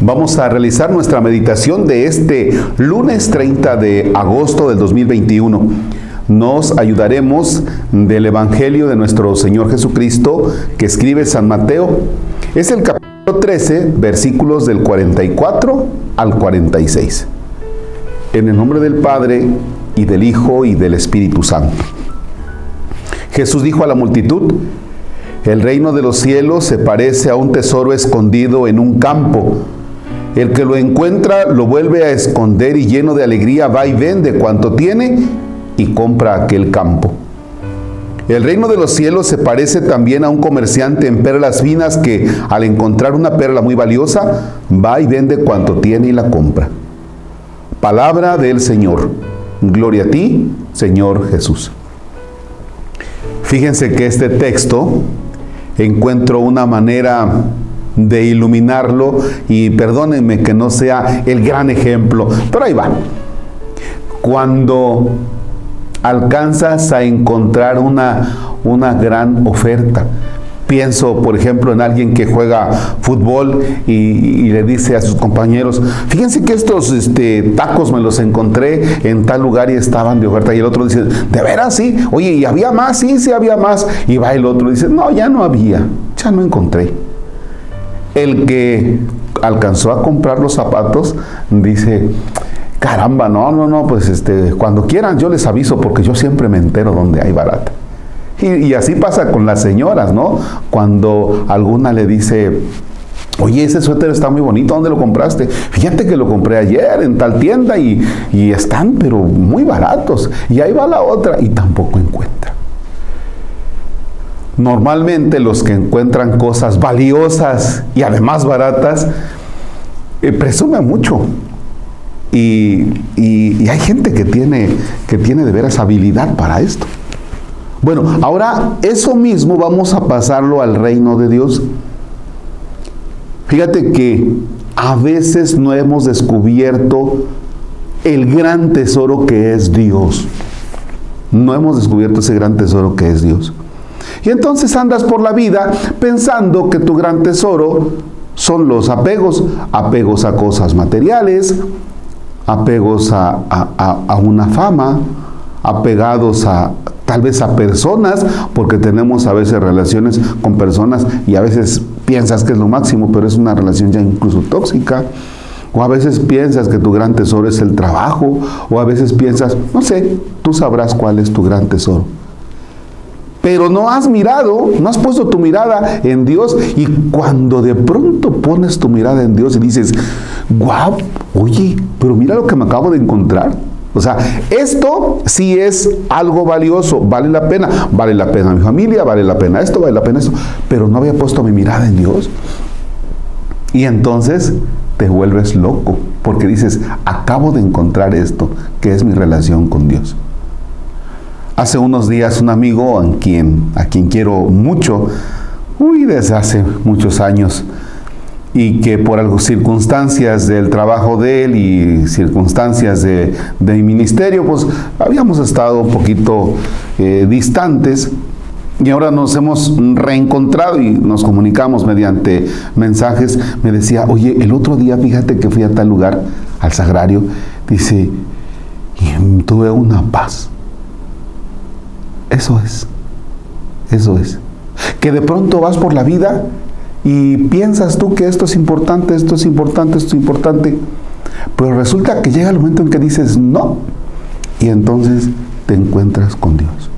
Vamos a realizar nuestra meditación de este lunes 30 de agosto del 2021. Nos ayudaremos del Evangelio de nuestro Señor Jesucristo que escribe San Mateo. Es el capítulo 13, versículos del 44 al 46. En el nombre del Padre y del Hijo y del Espíritu Santo. Jesús dijo a la multitud, el reino de los cielos se parece a un tesoro escondido en un campo el que lo encuentra lo vuelve a esconder y lleno de alegría va y vende cuanto tiene y compra aquel campo. El reino de los cielos se parece también a un comerciante en perlas finas que al encontrar una perla muy valiosa va y vende cuanto tiene y la compra. Palabra del Señor. Gloria a ti, Señor Jesús. Fíjense que este texto encuentro una manera de iluminarlo y perdónenme que no sea el gran ejemplo, pero ahí va. Cuando alcanzas a encontrar una, una gran oferta, Pienso, por ejemplo, en alguien que juega fútbol y, le dice a sus compañeros, fíjense que estos este, tacos me los encontré en tal lugar y estaban de oferta. Y el otro dice, ¿de veras sí? Oye, ¿y había más? Sí, sí había más. Y va el otro y dice, no, ya no había, ya no encontré el que alcanzó a comprar los zapatos dice, caramba, no, no, no, pues este, cuando quieran yo les aviso porque yo siempre me entero donde hay barata. Y, así pasa con las señoras, ¿no? Cuando alguna le dice, Oye, ese suéter está muy bonito, ¿dónde lo compraste? Fíjate que lo compré ayer en tal tienda y, y, están, pero muy baratos. Y ahí va la otra y tampoco encuentra. Normalmente los que encuentran cosas valiosas y además baratas, eh, presumen mucho. Y, hay gente que tiene, que tiene de veras habilidad para esto. Bueno, ahora eso mismo vamos a pasarlo al reino de Dios. Fíjate que a veces no hemos descubierto el gran tesoro que es Dios. No hemos descubierto ese gran tesoro que es Dios. Y entonces andas por la vida pensando que tu gran tesoro son los apegos, apegos a cosas materiales, apegos a, una fama, apegados a tal vez a personas, porque tenemos a veces relaciones con personas y a veces piensas que es lo máximo, pero es una relación ya incluso tóxica. O a veces piensas que tu gran tesoro es el trabajo, o a veces piensas, no sé, tú sabrás cuál es tu gran tesoro pero no has mirado, no has puesto tu mirada en Dios y cuando de pronto pones tu mirada en Dios y dices, guau, oye, pero mira lo que me acabo de encontrar. O sea, esto sí es algo valioso, vale la pena, vale la pena mi familia, vale la pena esto, vale la pena esto, pero no había puesto mi mirada en Dios. Y entonces te vuelves loco porque dices, acabo de encontrar esto, que es mi relación con Dios. Hace unos días un amigo a quien, a quien quiero mucho, uy, desde hace muchos años, y que por circunstancias del trabajo de él y circunstancias de, mi ministerio, pues habíamos estado un poquito eh, distantes y ahora nos hemos reencontrado y nos comunicamos mediante mensajes. Me decía, oye, el otro día fíjate que fui a tal lugar, al sagrario, dice, y tuve una paz eso es. Eso es. Que de pronto vas por la vida y piensas tú que esto es importante, esto es importante, esto es importante. Pero resulta que llega el momento en que dices no. Y entonces te encuentras con Dios.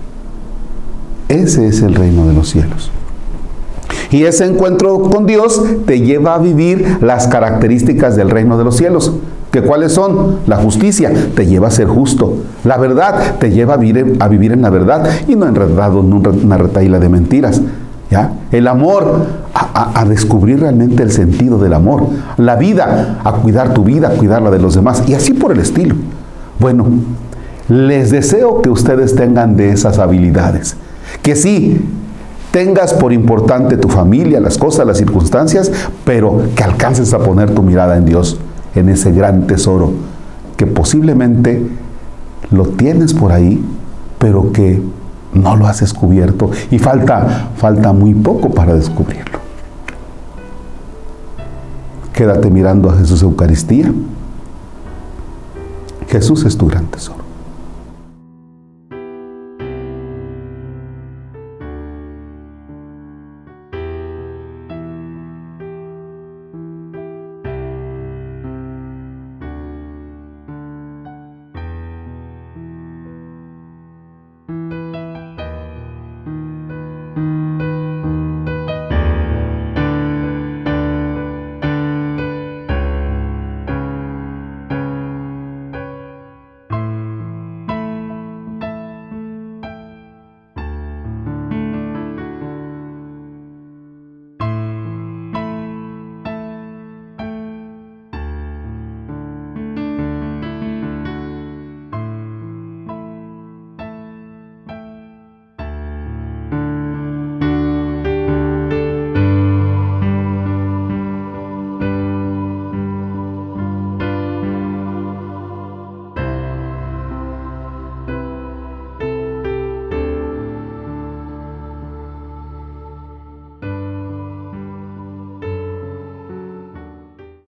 Ese es el reino de los cielos. Y ese encuentro con Dios te lleva a vivir las características del reino de los cielos. ¿Que cuáles son? La justicia te lleva a ser justo. La verdad te lleva a vivir, a vivir en la verdad y no enredado en una retaíla de mentiras. ¿Ya? El amor, a, a, descubrir realmente el sentido del amor. La vida, a cuidar tu vida, a cuidar de los demás. Y así por el estilo. Bueno, les deseo que ustedes tengan de esas habilidades. Que sí, tengas por importante tu familia, las cosas, las circunstancias, pero que alcances a poner tu mirada en Dios en ese gran tesoro que posiblemente lo tienes por ahí, pero que no lo has descubierto y falta, falta muy poco para descubrirlo. Quédate mirando a Jesús Eucaristía. Jesús es tu gran tesoro.